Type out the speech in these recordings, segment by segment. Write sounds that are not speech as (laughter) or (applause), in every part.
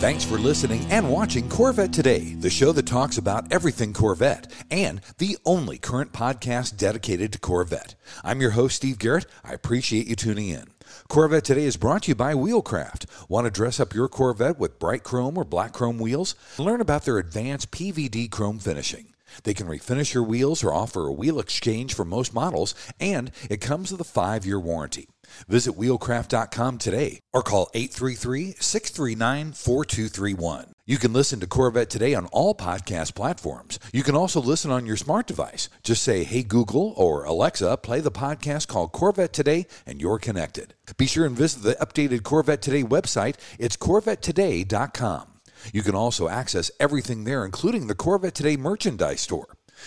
Thanks for listening and watching Corvette Today, the show that talks about everything Corvette and the only current podcast dedicated to Corvette. I'm your host, Steve Garrett. I appreciate you tuning in. Corvette Today is brought to you by Wheelcraft. Want to dress up your Corvette with bright chrome or black chrome wheels? Learn about their advanced PVD chrome finishing. They can refinish your wheels or offer a wheel exchange for most models, and it comes with a five year warranty. Visit wheelcraft.com today or call 833 639 4231. You can listen to Corvette Today on all podcast platforms. You can also listen on your smart device. Just say, Hey Google or Alexa, play the podcast called Corvette Today, and you're connected. Be sure and visit the updated Corvette Today website. It's corvettetoday.com. You can also access everything there, including the Corvette Today merchandise store.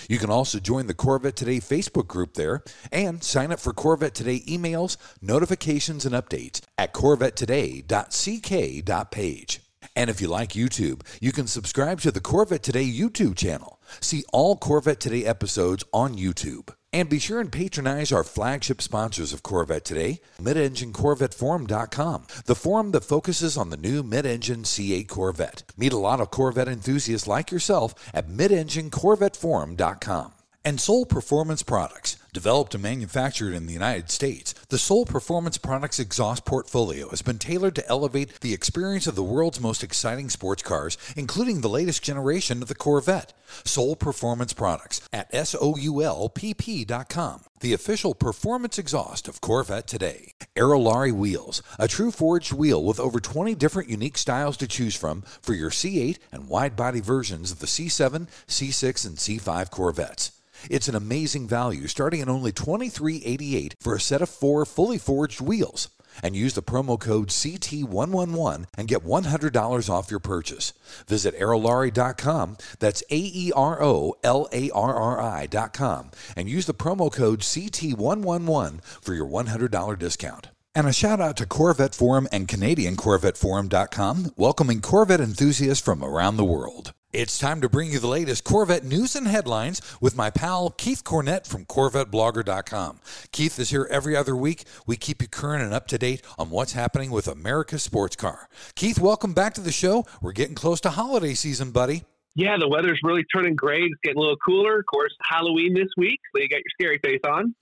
You can also join the Corvette Today Facebook group there and sign up for Corvette Today emails, notifications, and updates at corvettetoday.ck.page. And if you like YouTube, you can subscribe to the Corvette Today YouTube channel. See all Corvette Today episodes on YouTube. And be sure and patronize our flagship sponsors of Corvette today, MidEngineCorvetteForum.com, the forum that focuses on the new mid-engine C8 Corvette. Meet a lot of Corvette enthusiasts like yourself at MidEngineCorvetteForum.com. And Soul Performance Products. Developed and manufactured in the United States, the Soul Performance Products exhaust portfolio has been tailored to elevate the experience of the world's most exciting sports cars, including the latest generation of the Corvette. Soul Performance Products at SOULPP.com, the official performance exhaust of Corvette today. Aerolarri Wheels, a true forged wheel with over 20 different unique styles to choose from for your C8 and wide body versions of the C7, C6, and C5 Corvettes. It's an amazing value, starting at only $23.88 for a set of four fully forged wheels. And use the promo code CT111 and get $100 off your purchase. Visit aerolarri.com, that's A E R O L A R R I.com, and use the promo code CT111 for your $100 discount. And a shout out to Corvette Forum and CanadianCorvetteForum.com, welcoming Corvette enthusiasts from around the world. It's time to bring you the latest Corvette news and headlines with my pal Keith Cornett from CorvetteBlogger.com. Keith is here every other week. We keep you current and up to date on what's happening with America's sports car. Keith, welcome back to the show. We're getting close to holiday season, buddy. Yeah, the weather's really turning gray. It's getting a little cooler. Of course, Halloween this week, so you got your scary face on.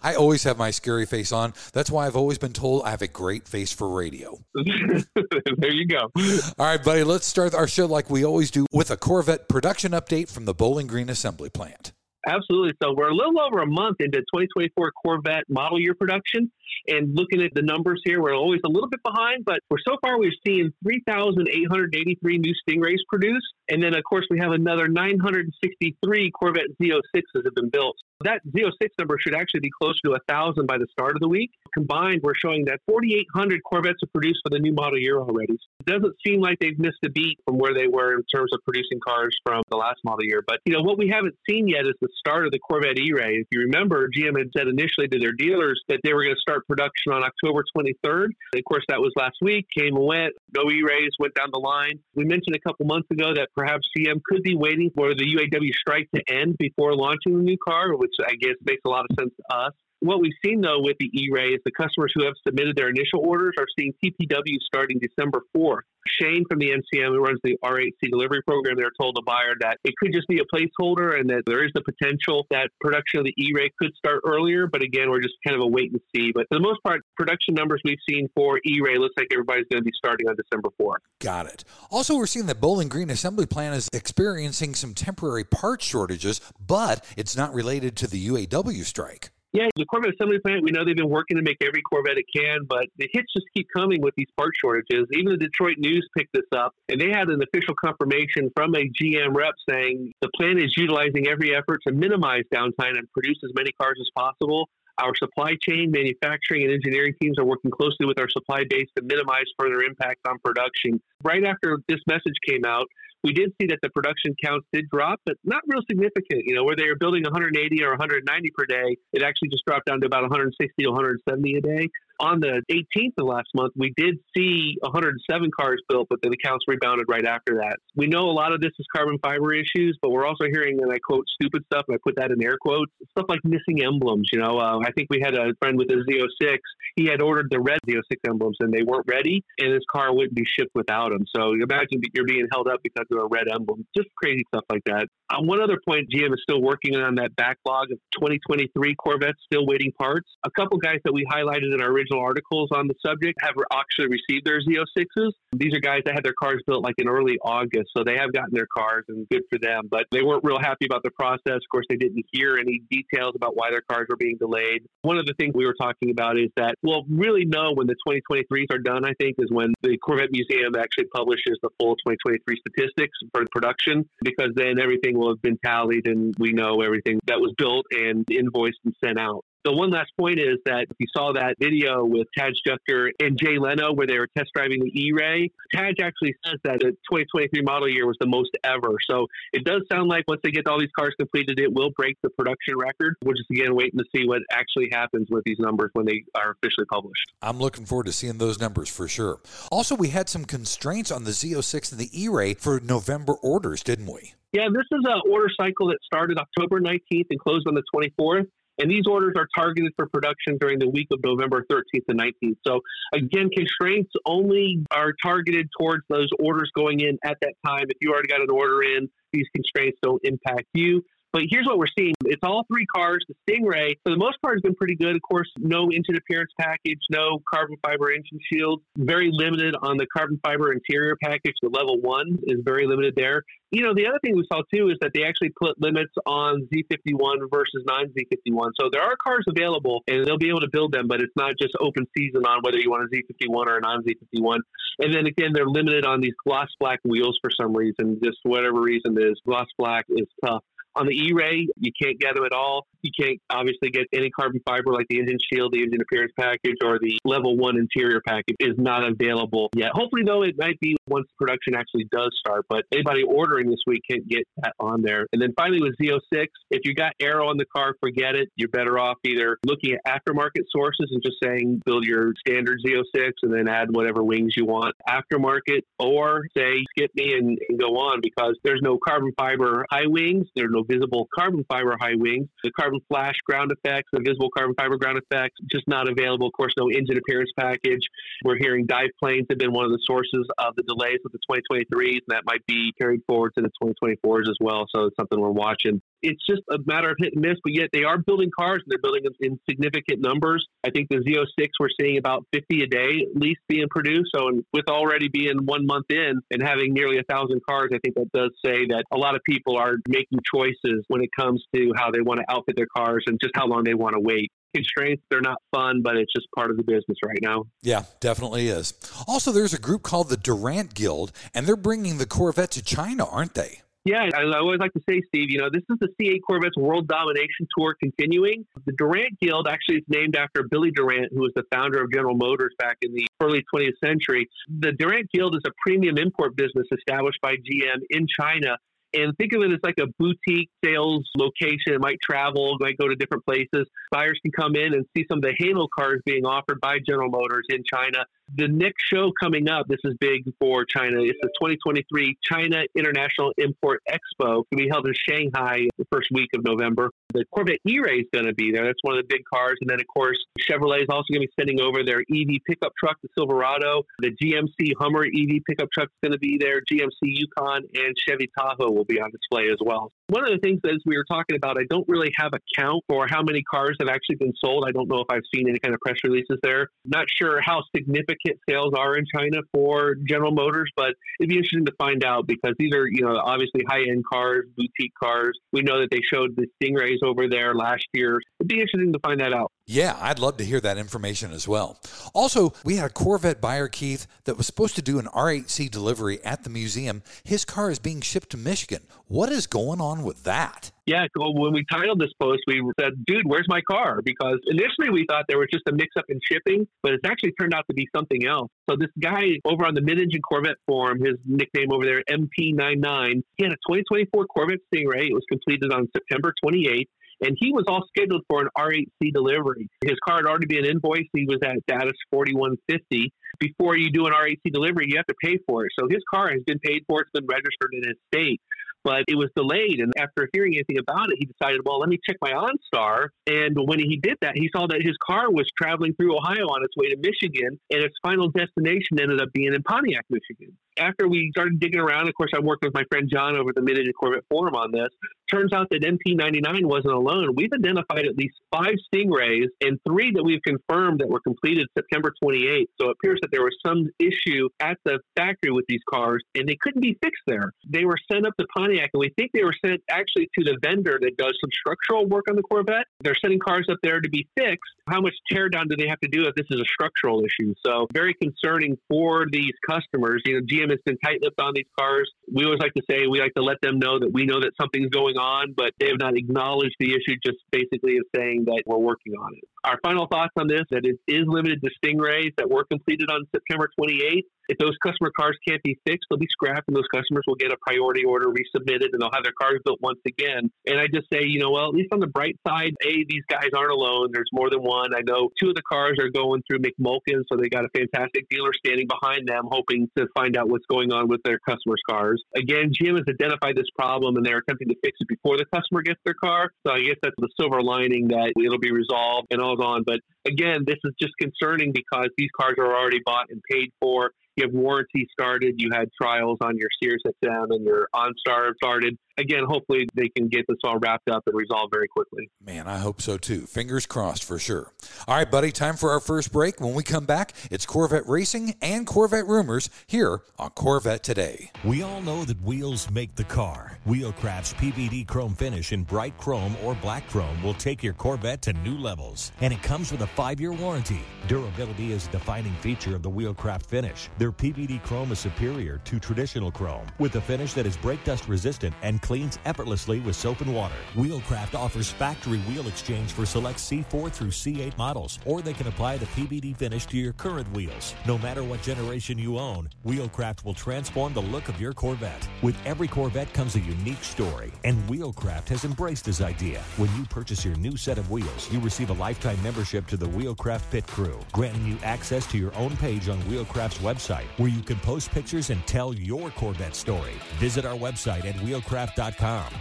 (laughs) I always have my scary face on. That's why I've always been told I have a great face for radio. (laughs) there you go. All right, buddy, let's start our show like we always do with a Corvette production update from the Bowling Green Assembly Plant. Absolutely. So we're a little over a month into 2024 Corvette model year production. And looking at the numbers here, we're always a little bit behind, but for so far we've seen 3,883 new Stingrays produced. And then, of course, we have another 963 Corvette Z06s have been built. That Z06 number should actually be closer to 1,000 by the start of the week. Combined, we're showing that 4,800 Corvettes are produced for the new model year already. It doesn't seem like they've missed a beat from where they were in terms of producing cars from the last model year. But, you know, what we haven't seen yet is the start of the Corvette E-Ray. If you remember, GM had said initially to their dealers that they were going to start production on October 23rd. Of course, that was last week, came and went. No E-Rays went down the line. We mentioned a couple months ago that perhaps GM could be waiting for the UAW strike to end before launching the new car, which I guess makes a lot of sense to us. What we've seen though with the E-Ray is the customers who have submitted their initial orders are seeing TPW starting December 4th. Shane from the NCM, who runs the R8C delivery program, they're told the buyer that it could just be a placeholder and that there is the potential that production of the E-Ray could start earlier. But again, we're just kind of a wait and see. But for the most part, production numbers we've seen for E-Ray looks like everybody's going to be starting on December 4th. Got it. Also, we're seeing that Bowling Green Assembly Plant is experiencing some temporary part shortages, but it's not related to the UAW strike. Yeah, the Corvette assembly plant, we know they've been working to make every Corvette it can, but the hits just keep coming with these part shortages. Even the Detroit News picked this up, and they had an official confirmation from a GM rep saying the plant is utilizing every effort to minimize downtime and produce as many cars as possible. Our supply chain, manufacturing, and engineering teams are working closely with our supply base to minimize further impact on production. Right after this message came out, We did see that the production counts did drop, but not real significant. You know, where they were building 180 or 190 per day, it actually just dropped down to about 160 to 170 a day on the 18th of last month, we did see 107 cars built, but then the accounts rebounded right after that. We know a lot of this is carbon fiber issues, but we're also hearing, and I quote stupid stuff, and I put that in air quotes, stuff like missing emblems. You know, uh, I think we had a friend with a Z06. He had ordered the red Z06 emblems, and they weren't ready, and his car wouldn't be shipped without them. So imagine that you're being held up because of a red emblem. Just crazy stuff like that. On uh, one other point, GM is still working on that backlog of 2023 Corvettes still waiting parts. A couple guys that we highlighted in our articles on the subject have actually received their Z06s. These are guys that had their cars built like in early August, so they have gotten their cars and good for them. But they weren't real happy about the process. Of course, they didn't hear any details about why their cars were being delayed. One of the things we were talking about is that we'll really know when the 2023s are done, I think, is when the Corvette Museum actually publishes the full 2023 statistics for production, because then everything will have been tallied and we know everything that was built and invoiced and sent out. The one last point is that if you saw that video with Tadge Juechter and Jay Leno where they were test driving the E-Ray, Tadge actually says that the 2023 model year was the most ever. So it does sound like once they get all these cars completed, it will break the production record. We're just again waiting to see what actually happens with these numbers when they are officially published. I'm looking forward to seeing those numbers for sure. Also, we had some constraints on the Z06 and the E-Ray for November orders, didn't we? Yeah, this is an order cycle that started October 19th and closed on the 24th. And these orders are targeted for production during the week of November 13th and 19th. So, again, constraints only are targeted towards those orders going in at that time. If you already got an order in, these constraints don't impact you. But here's what we're seeing. It's all three cars. The Stingray, for the most part, has been pretty good. Of course, no engine appearance package, no carbon fiber engine shield. Very limited on the carbon fiber interior package. The level one is very limited there. You know, the other thing we saw too is that they actually put limits on Z51 versus non Z51. So there are cars available and they'll be able to build them, but it's not just open season on whether you want a Z51 or a non Z51. And then again, they're limited on these gloss black wheels for some reason, just whatever reason is. Gloss black is tough. On the E-Ray, you can't get them at all. You can't obviously get any carbon fiber like the engine shield, the engine appearance package, or the level one interior package is not available yet. Hopefully, though, it might be once production actually does start. But anybody ordering this week can't get that on there. And then finally, with Z06, if you got aero on the car, forget it. You're better off either looking at aftermarket sources and just saying build your standard Z06 and then add whatever wings you want aftermarket, or say skip me and, and go on because there's no carbon fiber high wings, there's no visible carbon fiber high wings. The carbon flash ground effects, the visible carbon fiber ground effects, just not available. Of course, no engine appearance package. We're hearing dive planes have been one of the sources of the delays with the 2023s, and that might be carried forward to the 2024s as well. So it's something we're watching it's just a matter of hit and miss, but yet they are building cars and they're building them in significant numbers. I think the Z06 we're seeing about 50 a day at least being produced. So and with already being one month in and having nearly a thousand cars, I think that does say that a lot of people are making choices when it comes to how they want to outfit their cars and just how long they want to wait constraints. They're not fun, but it's just part of the business right now. Yeah, definitely is. Also, there's a group called the Durant Guild, and they're bringing the Corvette to China, aren't they? Yeah, I, always like to say, Steve, you know, this is the C8 Corvette's World Domination Tour continuing. The Durant Guild actually is named after Billy Durant, who was the founder of General Motors back in the early 20th century. The Durant Guild is a premium import business established by GM in China and think of it as like a boutique sales location. It might travel, might go to different places. Buyers can come in and see some of the Halo cars being offered by General Motors in China. The next show coming up, this is big for China. It's the 2023 China International Import Expo. gonna be held in Shanghai the first week of November. The Corvette E-Ray is going to be there. That's one of the big cars. And then, of course, Chevrolet is also going to be sending over their EV pickup truck, the Silverado. The GMC Hummer EV pickup truck is going to be there. GMC Yukon and Chevy Tahoe will be on display as well. One of the things as we were talking about, I don't really have a count for how many cars have actually been sold. I don't know if I've seen any kind of press releases there. Not sure how significant sales are in China for General Motors, but it'd be interesting to find out because these are, you know, obviously high end cars, boutique cars. We know that they showed the Stingrays over there last year. It'd be interesting to find that out. Yeah, I'd love to hear that information as well. Also, we had a Corvette buyer, Keith, that was supposed to do an R8C delivery at the museum. His car is being shipped to Michigan. What is going on with that? Yeah, well, when we titled this post, we said, dude, where's my car? Because initially we thought there was just a mix up in shipping, but it's actually turned out to be something else. So this guy over on the Mid Engine Corvette forum, his nickname over there, MP99, he had a 2024 Corvette Stingray. It was completed on September 28th and he was all scheduled for an R8C delivery. His car had already been invoiced. He was at status 4150. Before you do an R8C delivery, you have to pay for it. So his car has been paid for. It's been registered in his state but it was delayed. And after hearing anything about it, he decided, well, let me check my OnStar. And when he did that, he saw that his car was traveling through Ohio on its way to Michigan, and its final destination ended up being in Pontiac, Michigan. After we started digging around, of course, I worked with my friend John over the Mid Engine Corvette Forum on this. Turns out that MP99 wasn't alone. We've identified at least five Stingrays and three that we've confirmed that were completed September 28th. So it appears that there was some issue at the factory with these cars, and they couldn't be fixed there. They were sent up to Pontiac Pontiac, and we think they were sent actually to the vendor that does some structural work on the Corvette. They're sending cars up there to be fixed. How much teardown do they have to do if this is a structural issue? So very concerning for these customers. You know, GM has been tight-lipped on these cars. We always like to say we like to let them know that we know that something's going on, but they have not acknowledged the issue. Just basically of saying that we're working on it. Our final thoughts on this: that it is limited to Stingrays that were completed on September 28th. If those customer cars can't be fixed, they'll be scrapped, and those customers will get a priority order resubmitted, and they'll have their cars built once again. And I just say, you know, well, at least on the bright side, a these guys aren't alone. There's more than one. I know two of the cars are going through MacMulkin, so they got a fantastic dealer standing behind them, hoping to find out what's going on with their customers' cars. Again, GM has identified this problem, and they're attempting to fix it before the customer gets their car. So I guess that's the silver lining that it'll be resolved and all on. But again, this is just concerning because these cars are already bought and paid for. You have warranty started, you had trials on your Sirius XM and your OnStar started again, hopefully they can get this all wrapped up and resolved very quickly. Man, I hope so too. Fingers crossed for sure. All right, buddy, time for our first break. When we come back, it's Corvette racing and Corvette rumors here on Corvette Today. We all know that wheels make the car. Wheelcraft's PVD chrome finish in bright chrome or black chrome will take your Corvette to new levels. And it comes with a five year warranty. Durability is a defining feature of the Wheelcraft finish. Their PVD chrome is superior to traditional chrome with a finish that is brake dust resistant and cleans effortlessly with soap and water. Wheelcraft offers factory wheel exchange for select C4 through C8 models, or they can apply the PVD finish to your current wheels. No matter what generation you own, Wheelcraft will transform the look of your Corvette. With every Corvette comes a unique story, and Wheelcraft has embraced this idea. When you purchase your new set of wheels, you receive a lifetime membership to the Wheelcraft Pit Crew, granting you access to your own page on Wheelcraft's website, where you can post pictures and tell your Corvette story. Visit our website at wheelcraft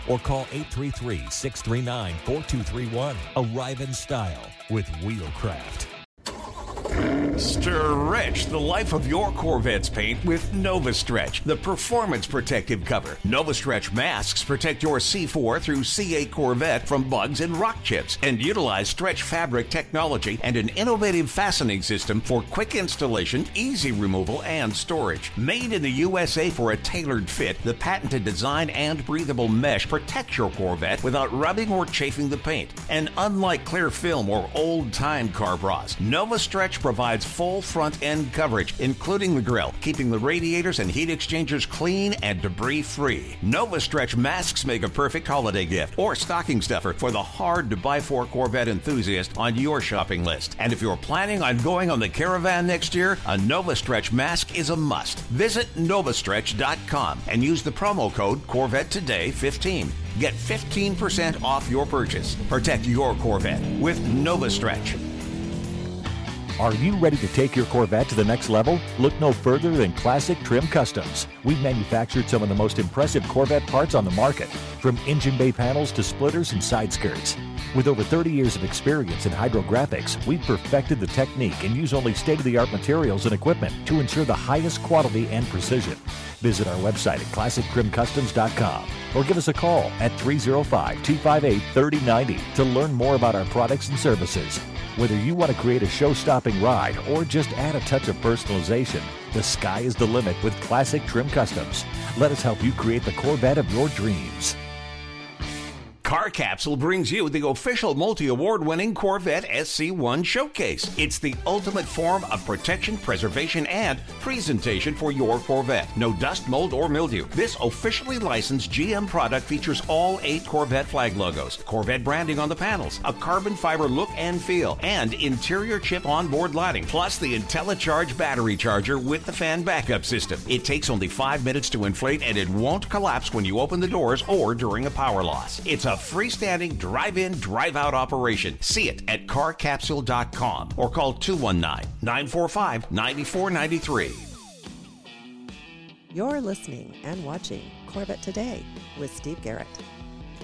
or call 833 639 4231. Arrive in style with Wheelcraft. Stretch the life of your Corvette's paint with Nova Stretch, the performance protective cover. Nova Stretch masks protect your C4 through C8 Corvette from bugs and rock chips and utilize stretch fabric technology and an innovative fastening system for quick installation, easy removal, and storage. Made in the USA for a tailored fit, the patented design and breathable mesh protects your Corvette without rubbing or chafing the paint. And unlike clear film or old time car bras, Nova Stretch provides full front end coverage, including the grill, keeping the radiators and heat exchangers clean and debris free. Nova Stretch masks make a perfect holiday gift or stocking stuffer for the hard to buy for Corvette enthusiast on your shopping list. And if you're planning on going on the caravan next year, a Nova Stretch mask is a must. Visit novastretch.com and use the promo code Corvette Today 15. Get 15% off your purchase. Protect your Corvette with Nova Stretch. Are you ready to take your Corvette to the next level? Look no further than Classic Trim Customs. We've manufactured some of the most impressive Corvette parts on the market, from engine bay panels to splitters and side skirts. With over 30 years of experience in hydrographics, we've perfected the technique and use only state of the art materials and equipment to ensure the highest quality and precision. Visit our website at classictrimcustoms.com or give us a call at 305 258 3090 to learn more about our products and services. Whether you want to create a show stopping ride or just add a touch of personalization, the sky is the limit with Classic Trim Customs. Let us help you create the Corvette of your dreams. Car Capsule brings you the official multi award winning Corvette SC1 showcase. It's the ultimate form of protection, preservation, and presentation for your Corvette. No dust, mold, or mildew. This officially licensed GM product features all eight Corvette flag logos, Corvette branding on the panels, a carbon fiber look and feel, and interior chip onboard lighting, plus the IntelliCharge battery charger with the fan backup system. It takes only five minutes to inflate and it won't collapse when you open the doors or during a power loss. It's a freestanding drive in, drive out operation. See it at carcapsule.com or call 219 945 9493. You're listening and watching Corvette Today with Steve Garrett.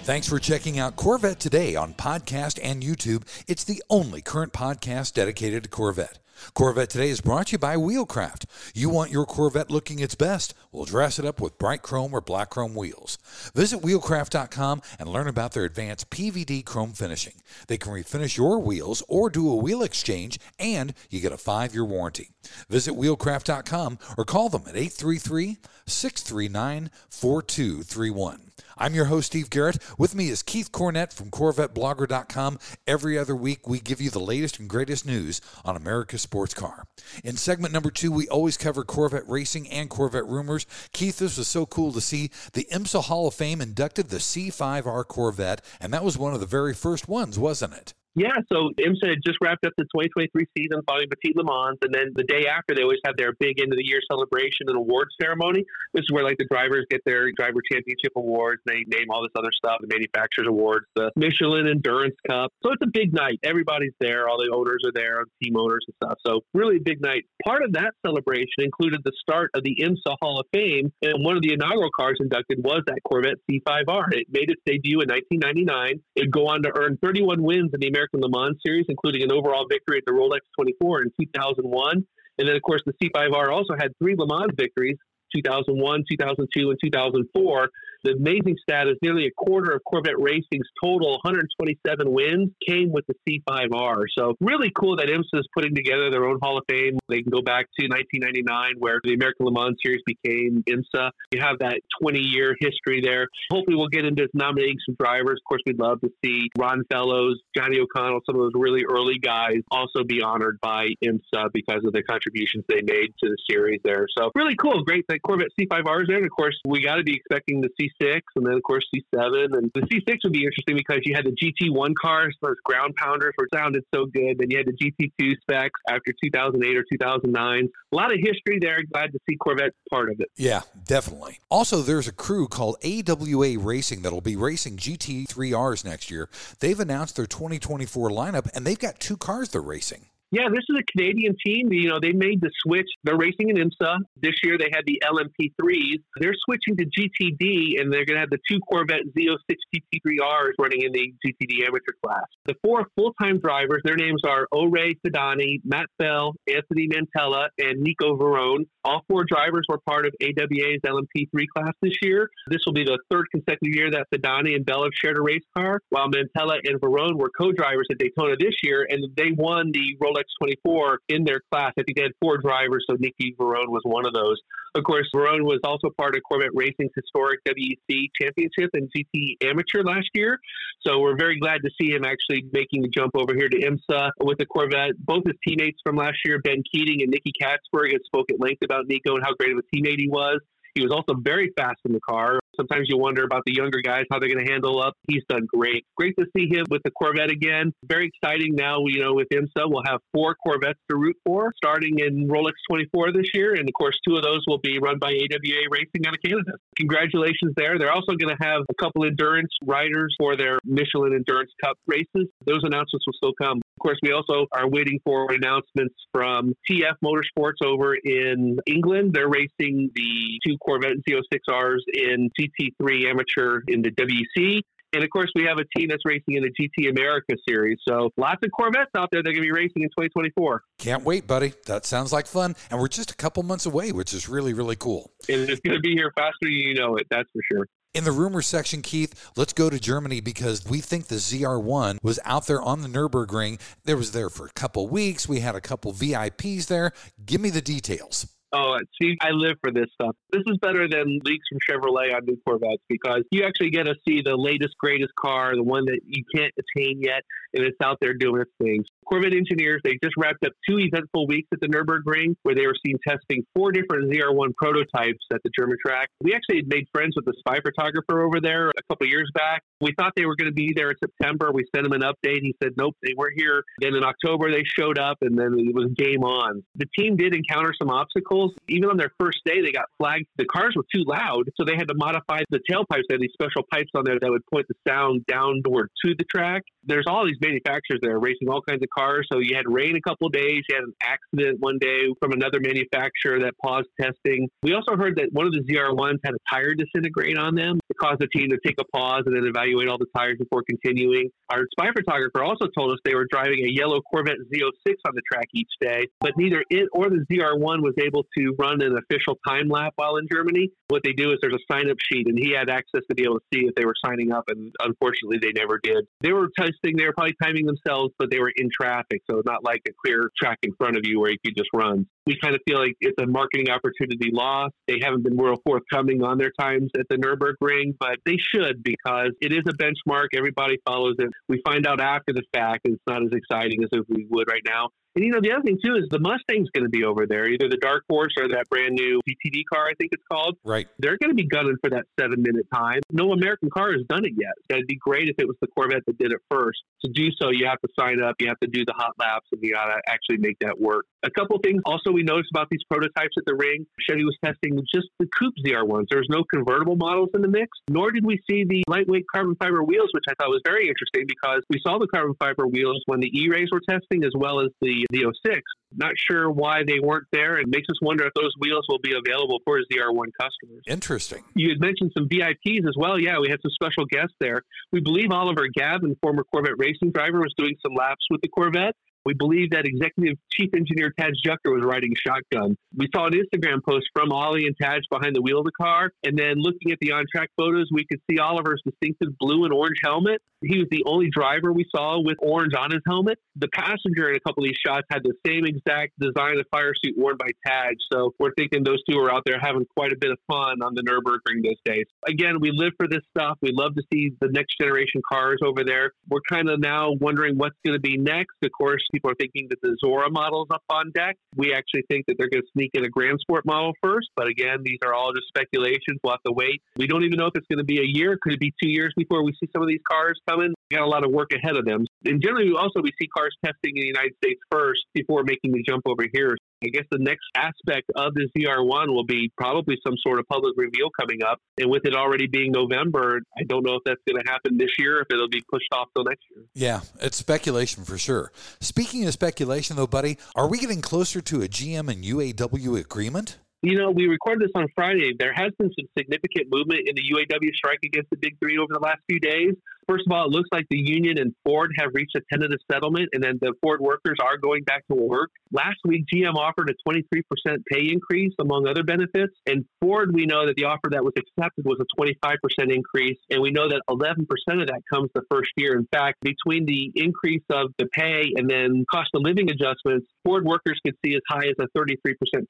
Thanks for checking out Corvette Today on podcast and YouTube. It's the only current podcast dedicated to Corvette. Corvette Today is brought to you by Wheelcraft. You want your Corvette looking its best? We'll dress it up with bright chrome or black chrome wheels. Visit wheelcraft.com and learn about their advanced PVD chrome finishing. They can refinish your wheels or do a wheel exchange, and you get a five year warranty. Visit wheelcraft.com or call them at 833 639 4231. I'm your host, Steve Garrett. With me is Keith Cornett from CorvetteBlogger.com. Every other week, we give you the latest and greatest news on America's sports car. In segment number two, we always cover Corvette racing and Corvette rumors. Keith, this was so cool to see. The IMSA Hall of Fame inducted the C5R Corvette, and that was one of the very first ones, wasn't it? Yeah, so IMSA had just wrapped up the 2023 season following Petit Le Mans, and then the day after, they always have their big end of the year celebration and award ceremony. This is where like the drivers get their driver championship awards. They name all this other stuff, the manufacturers awards, the Michelin Endurance Cup. So it's a big night. Everybody's there. All the owners are there, team owners and stuff. So really big night. Part of that celebration included the start of the IMSA Hall of Fame, and one of the inaugural cars inducted was that Corvette C5R. It made its debut in 1999. It'd go on to earn 31 wins in the American American Le Mans Series, including an overall victory at the Rolex 24 in 2001. And then, of course, the C5R also had three Le Mans victories 2001, 2002, and 2004. The amazing stat is nearly a quarter of Corvette Racing's total 127 wins came with the C5R. So really cool that IMSA is putting together their own Hall of Fame. They can go back to 1999 where the American Le Mans Series became IMSA. You have that 20 year history there. Hopefully we'll get into nominating some drivers. Of course, we'd love to see Ron Fellows, Johnny O'Connell, some of those really early guys also be honored by IMSA because of the contributions they made to the series there. So really cool. Great that Corvette C5R is there. And of course, we got to be expecting the C C6 and then of course C7. And the C6 would be interesting because you had the GT1 cars, those ground pounders, which sounded so good. Then you had the GT2 specs after 2008 or 2009. A lot of history there. Glad to see Corvette part of it. Yeah, definitely. Also, there's a crew called AWA Racing that'll be racing GT3Rs next year. They've announced their 2024 lineup and they've got two cars they're racing. Yeah, this is a Canadian team. You know, they made the switch. They're racing in IMSA. This year they had the LMP3s. They're switching to GTD, and they're going to have the two Corvette Z06 GT3Rs running in the GTD amateur class. The four full-time drivers, their names are Orey Fidani, Matt Bell, Anthony Mantella, and Nico Varrone. All four drivers were part of AWA's LMP3 class this year. This will be the third consecutive year that Fidani and Bell have shared a race car, while Mantella and Varrone were co-drivers at Daytona this year, and they won the Rolex X24 in their class. I think they had four drivers, so Nicky Varrone was one of those. Of course, Varrone was also part of Corvette Racing's historic WEC championship and GT Amateur last year. So we're very glad to see him actually making the jump over here to IMSA with the Corvette. Both his teammates from last year, Ben Keating and Nicky Catsburg, had spoke at length about Nico and how great of a teammate he was. He was also very fast in the car. Sometimes you wonder about the younger guys, how they're going to handle up. He's done great. Great to see him with the Corvette again. Very exciting now, you know, with IMSA, we'll have four Corvettes to root for starting in Rolex 24 this year. And of course, two of those will be run by AWA Racing out of Canada. Congratulations there. They're also going to have a couple endurance riders for their Michelin Endurance Cup races. Those announcements will still come. Of course, we also are waiting for announcements from TF Motorsports over in England. They're racing the two Corvette Z06Rs in GT3 Amateur in the WC. And of course, we have a team that's racing in the GT America series. So lots of Corvettes out there that are going to be racing in 2024. Can't wait, buddy. That sounds like fun. And we're just a couple months away, which is really, really cool. And it's going to be here faster than you know it. That's for sure. In the rumor section, Keith, let's go to Germany because we think the ZR1 was out there on the Nürburgring. There was there for a couple weeks. We had a couple VIPs there. Give me the details. Oh, see, I live for this stuff. This is better than leaks from Chevrolet on new Corvettes because you actually get to see the latest, greatest car, the one that you can't attain yet, and it's out there doing its things. Corvette engineers, they just wrapped up two eventful weeks at the Nürburgring where they were seen testing four different ZR1 prototypes at the German track. We actually made friends with the spy photographer over there a couple years back. We thought they were going to be there in September. We sent him an update. He said, nope, they weren't here. Then in October, they showed up and then it was game on. The team did encounter some obstacles. Even on their first day, they got flagged. The cars were too loud, so they had to modify the tailpipes. They had these special pipes on there that would point the sound downward to the track. There's all these manufacturers that are racing all kinds of cars. So you had rain a couple of days. You had an accident one day from another manufacturer that paused testing. We also heard that one of the ZR1s had a tire disintegrate on them. Caused the team to take a pause and then evaluate all the tires before continuing. Our spy photographer also told us they were driving a yellow Corvette Z06 on the track each day, but neither it or the ZR1 was able to run an official time lap while in Germany. What they do is there's a sign up sheet, and he had access to be able to see if they were signing up, and unfortunately, they never did. They were testing, they were probably timing themselves, but they were in traffic, so not like a clear track in front of you where you could just run. We kind of feel like it's a marketing opportunity lost. They haven't been real forthcoming on their times at the Nürburgring, but they should because it is a benchmark. Everybody follows it. We find out after the fact, it's not as exciting as if we would right now. And you know, the other thing too is the Mustang's going to be over there, either the Dark Horse or that brand new GTD car, I think it's called. Right. They're going to be gunning for that seven minute time. No American car has done it yet. It'd be great if it was the Corvette that did it first. To do so, you have to sign up, you have to do the hot laps, and you got to actually make that work. A couple things also we noticed about these prototypes at the ring. Chevy was testing just the coupe ZR1s. There was no convertible models in the mix, nor did we see the lightweight carbon fiber wheels, which I thought was very interesting because we saw the carbon fiber wheels when the E-Rays were testing as well as the, the 06. Not sure why they weren't there. It makes us wonder if those wheels will be available for ZR1 customers. Interesting. You had mentioned some VIPs as well. Yeah, we had some special guests there. We believe Oliver Gavin, former Corvette racing driver, was doing some laps with the Corvette. We believe that Executive Chief Engineer Tadge Juechter was riding shotgun. We saw an Instagram post from Ollie and Tadge behind the wheel of the car, and then looking at the on-track photos, we could see Oliver's distinctive blue and orange helmet. He was the only driver we saw with orange on his helmet. The passenger in a couple of these shots had the same exact design of fire suit worn by Tadge, so we're thinking those two are out there having quite a bit of fun on the Nürburgring those days. Again, we live for this stuff. We love to see the next generation cars over there. We're kind of now wondering what's going to be next. Of course, people are thinking that the Zora model is up on deck. We actually think that they're going to sneak in a Grand Sport model first, but again, these are all just speculations. We'll have to wait. We don't even know if it's going to be a year. Could it be two years before we see some of these cars coming? We got a lot of work ahead of them. And generally, also we see cars testing in the United States first before making the jump over here. I guess the next aspect of the ZR1 will be probably some sort of public reveal coming up. And with it already being November, I don't know if that's going to happen this year, if it'll be pushed off till next year. Yeah, it's speculation for sure. Speaking of speculation, though, buddy, are we getting closer to a GM and UAW agreement? You know, we recorded this on Friday. There has been some significant movement in the UAW strike against the Big Three over the last few days. First of all, it looks like the union and Ford have reached a tentative settlement, and then the Ford workers are going back to work. Last week, GM offered a 23% pay increase, among other benefits. And Ford, we know that the offer that was accepted was a 25% increase, and we know that 11% of that comes the first year. In fact, between the increase of the pay and then cost of living adjustments, Ford workers could see as high as a 33%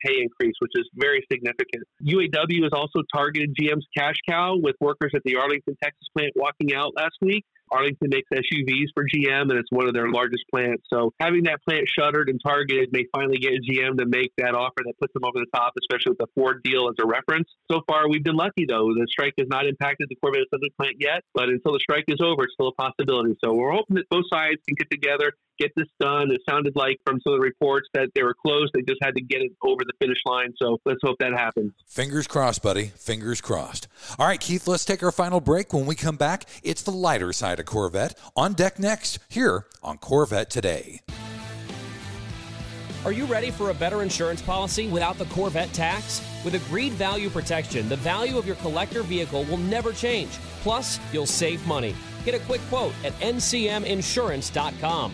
pay increase, which is very significant. UAW has also targeted GM's cash cow with workers at the Arlington, Texas plant walking out last week. Arlington makes SUVs for GM, and it's one of their largest plants. So having that plant shuttered and targeted may finally get GM to make that offer that puts them over the top, especially with the Ford deal as a reference. So far, we've been lucky though. The strike has not impacted the Corvette assembly plant yet, but until the strike is over, it's still a possibility. So we're hoping that both sides can get together, get this done. It sounded like from some of the reports that they were close. They just had to get it over the finish line. So let's hope that happens. Fingers crossed, buddy. Fingers crossed. All right, Keith, let's take our final break. When we come back, it's the lighter side of Corvette on deck next here on Corvette Today. Are you ready for a better insurance policy without the Corvette tax? With agreed value protection, the value of your collector vehicle will never change. Plus, you'll save money. Get a quick quote at ncminsurance.com.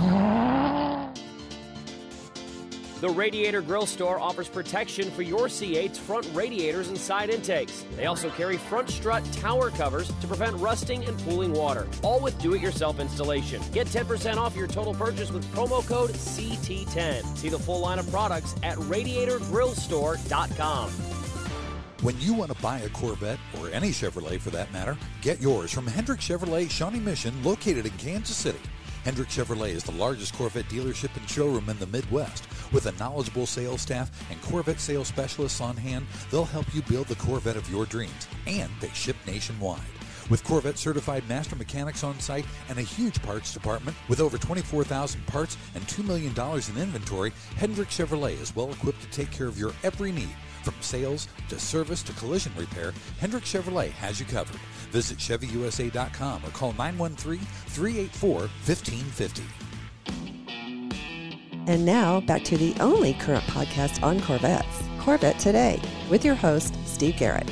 The Radiator Grill Store offers protection for your C8's front radiators and side intakes. They also carry front strut tower covers to prevent rusting and pooling water, all with do it yourself installation. Get 10% off your total purchase with promo code CT10. See the full line of products at radiatorgrillstore.com. When you want to buy a Corvette, or any Chevrolet for that matter, get yours from Hendrick Chevrolet Shawnee Mission, located in Kansas City. Hendrick Chevrolet is the largest Corvette dealership and showroom in the Midwest. With a knowledgeable sales staff and Corvette sales specialists on hand, they'll help you build the Corvette of your dreams, and they ship nationwide. With Corvette certified master mechanics on site and a huge parts department with over 24,000 parts and $2 million in inventory, Hendrick Chevrolet is well equipped to take care of your every need. From sales to service to collision repair, Hendrick Chevrolet has you covered. Visit ChevyUSA.com or call 913 384 1550. And now back to the only current podcast on Corvettes, Corvette Today, with your host, Steve Garrett.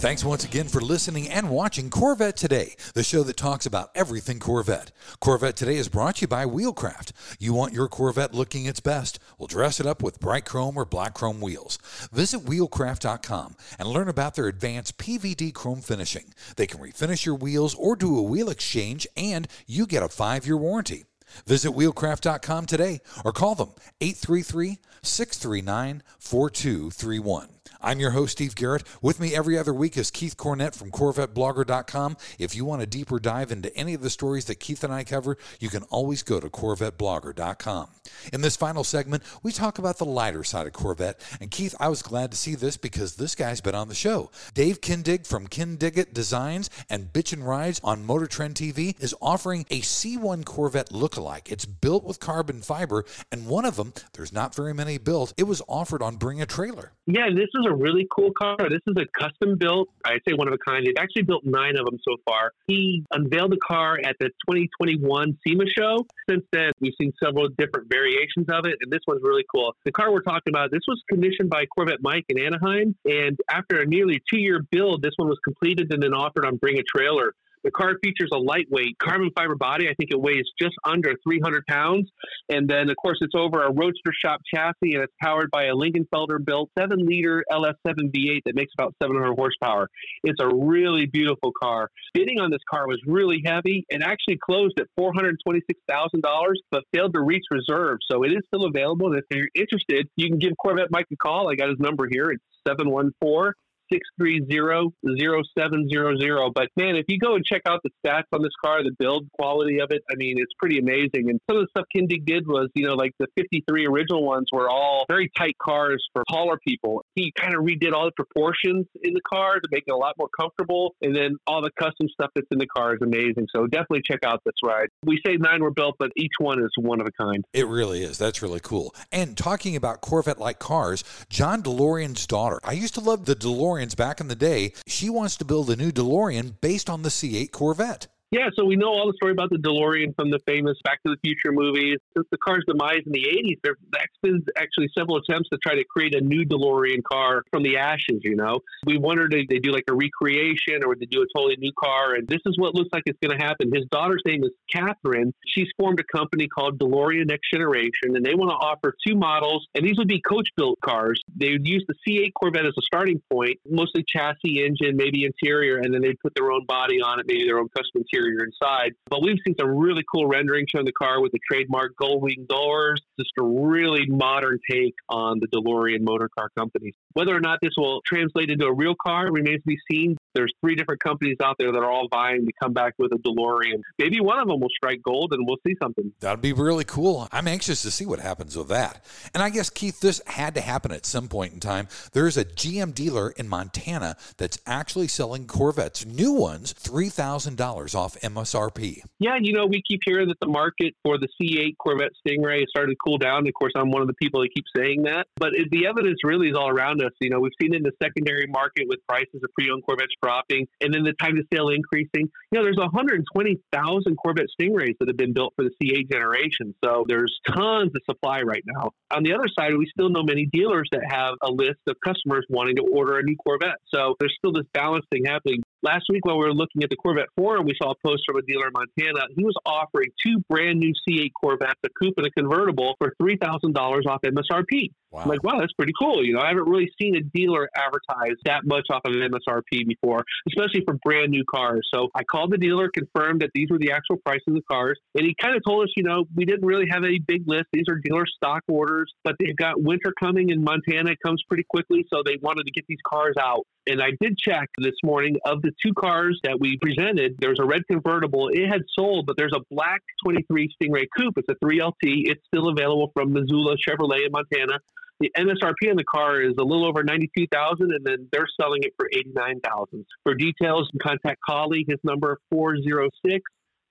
Thanks once again for listening and watching Corvette Today, the show that talks about everything Corvette. Corvette Today is brought to you by Wheelcraft. You want your Corvette looking its best? We'll dress it up with bright chrome or black chrome wheels. Visit wheelcraft.com and learn about their advanced PVD chrome finishing. They can refinish your wheels or do a wheel exchange, and you get a five year warranty. Visit wheelcraft.com today or call them 833 639 4231. I'm your host, Steve Garrett. With me every other week is Keith Cornett from CorvetteBlogger.com. If you want a deeper dive into any of the stories that Keith and I cover, you can always go to CorvetteBlogger.com. In this final segment, we talk about the lighter side of Corvette. And Keith, I was glad to see this because this guy's been on the show. Dave Kindig from Kindig-It Designs and Bitchin' Rides on Motor Trend TV is offering a C1 Corvette lookalike. It's built with carbon fiber, and one of them, there's not very many built, it was offered on Bring a Trailer. Yeah, this is a really cool car. This is a custom built, I'd say one of a kind. They've actually built nine of them so far. He unveiled the car at the 2021 SEMA show. Since then, we've seen several different variations of it, and this one's really cool. The car we're talking about, this was commissioned by Corvette Mike in Anaheim, and after a nearly two year build, this one was completed and then offered on Bring a Trailer. The car features a lightweight carbon fiber body. I think it weighs just under 300 pounds. And then, of course, it's over a Roadster shop chassis and it's powered by a Lingenfelter built 7 liter LS7 V8 that makes about 700 horsepower. It's a really beautiful car. Bidding on this car was really heavy and actually closed at $426,000, but failed to reach reserve. So it is still available. And if you're interested, you can give Corvette Mike a call. I got his number here. It's 714 630-0700. But man, if you go and check out the stats on this car, the build quality of it, I mean, it's pretty amazing. And some of the stuff Kindig did was, you know, like the 53 original ones were all very tight cars for taller people. He kind of redid all the proportions in the car to make it a lot more comfortable. And then all the custom stuff that's in the car is amazing. So definitely check out this ride. We say nine were built, but each one is one of a kind. It really is. That's really cool. And talking about Corvette like cars, John DeLorean's daughter. I used to love the DeLoreans back in the day. She wants to build a new DeLorean based on the C8 Corvette. Yeah, so we know all the story about the DeLorean from the famous Back to the Future movies. Since the car's demise in the 80s, there have been actually several attempts to try to create a new DeLorean car from the ashes, you know. We wondered if they do like a recreation or would they do a totally new car, and this is what looks like it's going to happen. His daughter's name is Catherine. She's formed a company called DeLorean Next Generation, and they want to offer two models, and these would be coach-built cars. They would use the C8 Corvette as a starting point, mostly chassis, engine, maybe interior, and then they'd put their own body on it, maybe their own custom interior inside. But we've seen some really cool rendering showing the car with the trademark gull wing doors. Just a really modern take on the DeLorean motor car company. Whether or not this will translate into a real car remains to be seen. There's three different companies out there that are all vying to come back with a DeLorean. Maybe one of them will strike gold and we'll see something. That'd be really cool. I'm anxious to see what happens with that. And I guess, Keith, this had to happen at some point in time. There's a GM dealer in Montana that's actually selling Corvettes, new ones, $3,000 off MSRP. Yeah, you know, we keep hearing that the market for the C8 Corvette Stingray has started to cool down. Of course, I'm one of the people that keep saying that. But it, the evidence really is all around us. You know, we've seen in the secondary market with prices of pre owned Corvettes dropping and then the time to sale increasing. You know, there's 120,000 Corvette Stingrays that have been built for the C8 generation. So there's tons of supply right now. On the other side, we still know many dealers that have a list of customers wanting to order a new Corvette. So there's still this balancing happening. Last week, while we were looking at the Corvette forum, we saw a post from a dealer in Montana. He was offering two brand new C8 Corvettes, a coupe and a convertible, for $3,000 off MSRP. Wow. Like, wow, that's pretty cool. You know, I haven't really seen a dealer advertise that much off of MSRP before, especially for brand new cars. So I called the dealer, confirmed that these were the actual prices of the cars, and he kind of told us, you know, we didn't really have any big list. These are dealer stock orders, but they've got winter coming in Montana. It comes pretty quickly, so they wanted to get these cars out. And I did check this morning of the two cars that we presented, there's a red convertible. It had sold, but there's a black 23 Stingray Coupe. It's a 3LT. It's still available from Missoula Chevrolet in Montana. The MSRP on the car is a little over 92000 and then they're selling it for 89000 For details, contact Collie. His number 406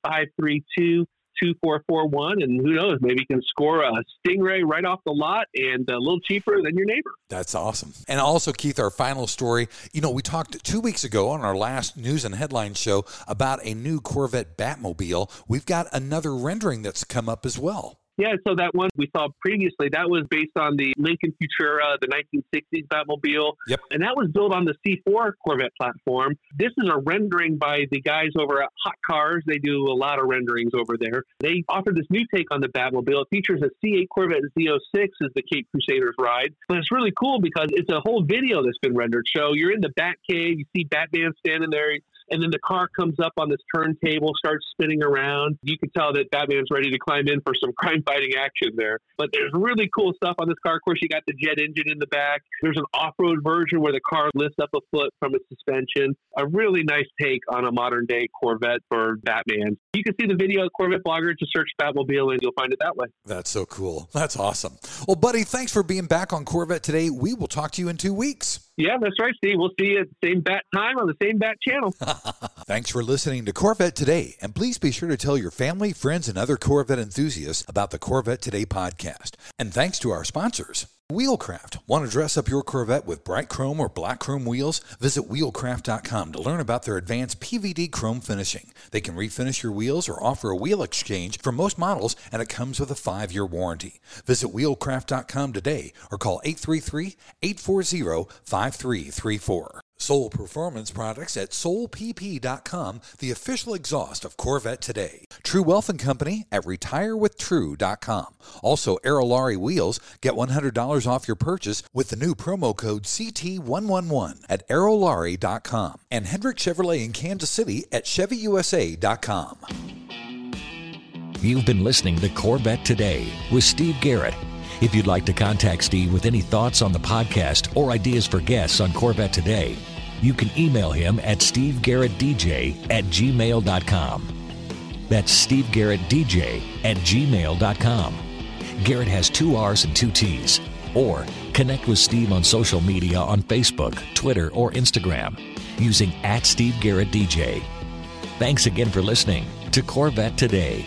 532 2441 and who knows maybe you can score a stingray right off the lot and a little cheaper than your neighbor That's awesome. And also, Keith, our final story. You know, we talked two weeks ago on our last news and headline show about a new Corvette Batmobile. We've got another rendering that's come up as well. Yeah, so that one we saw previously, that was based on the Lincoln Futura, the 1960s Batmobile. Yep. And that was built on the C4 Corvette platform. This is a rendering by the guys over at Hot Cars. They do a lot of renderings over there. They offered this new take on the Batmobile. It features a C8 Corvette Z06 as the Cape Crusaders ride. But it's really cool because it's a whole video that's been rendered. So you're in the Batcave, you see Batman standing there. And then the car comes up on this turntable, starts spinning around. You can tell that Batman's ready to climb in for some (laughs) crime fighting action there. But there's really cool stuff on this car. Of course, you got the jet engine in the back. There's an off road version where the car lifts up a foot from its suspension. A really nice take on a modern day Corvette for Batman. You can see the video at Corvette Blogger. Just search Batmobile and you'll find it that way. That's so cool. That's awesome. Well, buddy, thanks for being back on Corvette today. We will talk to you in two weeks. Yeah, that's right, Steve. We'll see you at the same bat time on the same bat channel. (laughs) Thanks for listening to Corvette Today, and please be sure to tell your family, friends, and other Corvette enthusiasts about the Corvette Today podcast. And thanks to our sponsors. Wheelcraft. Want to dress up your Corvette with bright chrome or black chrome wheels? Visit wheelcraft.com to learn about their advanced PVD chrome finishing. They can refinish your wheels or offer a wheel exchange for most models, and it comes with a five year warranty. Visit wheelcraft.com today or call 833 840 5334. Soul Performance Products at soulpp.com, the official exhaust of Corvette today. True Wealth and Company at retirewithtrue.com. Also, Aerolari Wheels, get $100 off your purchase with the new promo code CT111 at aerolari.com. And Hendrick Chevrolet in Kansas City at chevyusa.com. You've been listening to Corvette Today with Steve Garrett. If you'd like to contact Steve with any thoughts on the podcast or ideas for guests on Corvette Today, you can email him at stevegarrettdj at gmail.com. That's stevegarrettdj at gmail.com. Garrett has two R's and two T's. Or connect with Steve on social media on Facebook, Twitter, or Instagram using at Steve Garrett DJ. Thanks again for listening to Corvette Today.